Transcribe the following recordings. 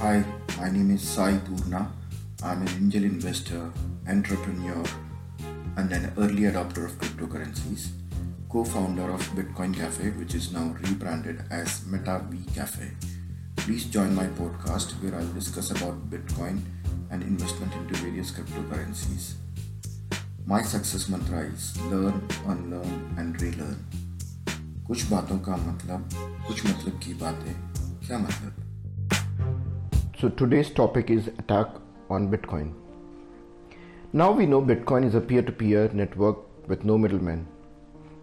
Hi, my name is Sai Purna. I'm an angel investor, entrepreneur, and an early adopter of cryptocurrencies, co founder of Bitcoin Cafe, which is now rebranded as Meta B Cafe. Please join my podcast where I'll discuss about Bitcoin and investment into various cryptocurrencies. My success mantra is learn, unlearn, and relearn. कुछ बातों का मतलब कुछ मतलब की बातें क्या मतलब so today's topic is attack on Bitcoin. Now we know Bitcoin is a peer-to-peer network with no middleman.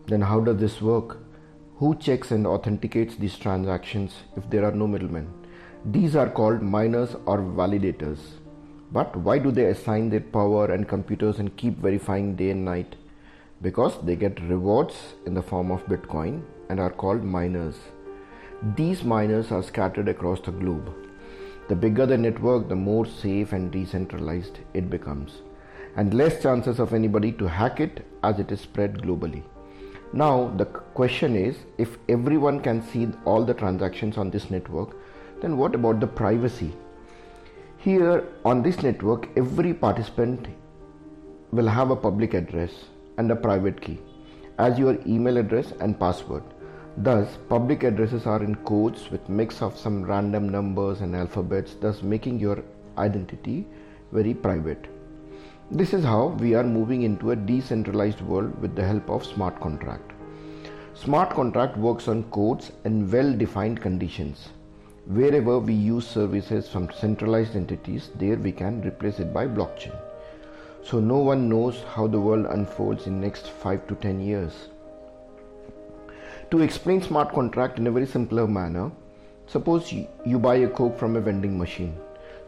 Then how does this work? Who checks and authenticates these transactions if there are no middlemen? These are called miners or validators. But why do they assign their power and computers and keep verifying day and night? Because they get rewards in the form of Bitcoin and are called miners. These miners are scattered across the globe. The bigger the network, the more safe and decentralized it becomes, and less chances of anybody to hack it as it is spread globally. Now, the question is if everyone can see all the transactions on this network, then what about the privacy? Here on this network, every participant will have a public address and a private key as your email address and password. Thus, public addresses are in codes with mix of some random numbers and alphabets, thus making your identity very private. This is how we are moving into a decentralized world with the help of smart contract. Smart contract works on codes and well-defined conditions. Wherever we use services from centralized entities, there we can replace it by blockchain. So no one knows how the world unfolds in next 5 to 10 years. To explain smart contract in a very simpler manner, suppose you buy a coke from a vending machine.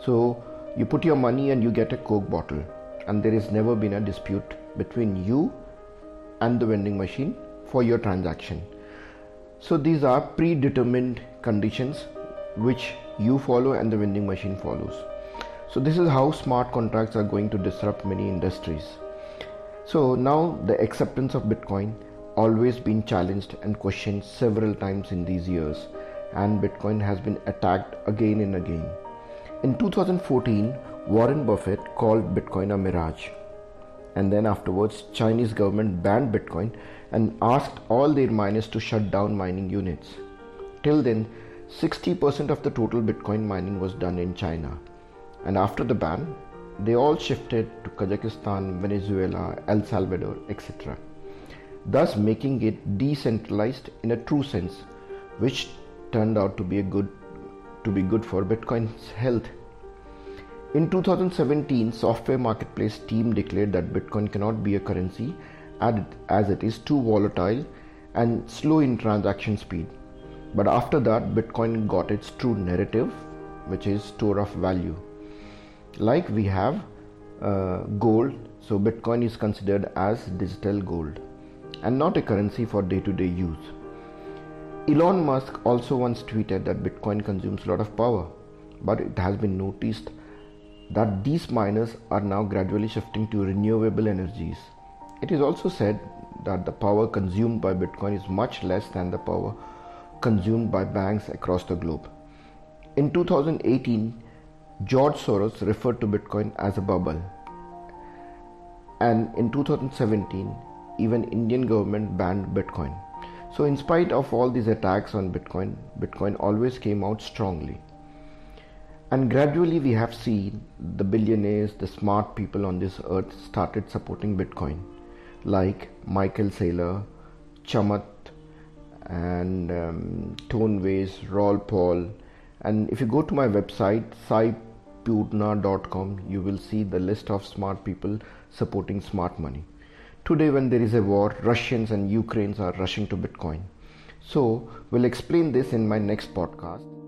So you put your money and you get a coke bottle and there has never been a dispute between you and the vending machine for your transaction. So these are predetermined conditions which you follow and the vending machine follows. So this is how smart contracts are going to disrupt many industries. So now the acceptance of Bitcoin always been challenged and questioned several times in these years and bitcoin has been attacked again and again. In 2014 warren buffett called bitcoin a mirage and then afterwards chinese government banned bitcoin and asked all their miners to shut down mining units. Till then 60% of the total bitcoin mining was done in china and after the ban they all shifted to kazakhstan venezuela el salvador etc thus making it decentralized in a true sense, which turned out to be a good to be good for Bitcoin's health. In 2017, software marketplace Steam declared that Bitcoin cannot be a currency as it is too volatile and slow in transaction speed. But after that, Bitcoin got its true narrative, which is store of value. Like we have uh, gold, so Bitcoin is considered as digital gold and not a currency for day to day use. Elon Musk also once tweeted that Bitcoin consumes a lot of power, but it has been noticed that these miners are now gradually shifting to renewable energies. It is also said that the power consumed by Bitcoin is much less than the power consumed by banks across the globe. In 2018, George Soros referred to Bitcoin as a bubble. And in 2017, even Indian government banned Bitcoin. So in spite of all these attacks on Bitcoin, Bitcoin always came out strongly. And gradually we have seen the billionaires, the smart people on this earth started supporting Bitcoin, like Michael Saylor, Chamath, and um, Toneways, Raoul Pal. And if you go to my website, saipurna.com, you will see the list of smart people supporting smart money. Today, when there is a war, Russians and Ukrainians are rushing to Bitcoin. So, we'll explain this in my next podcast.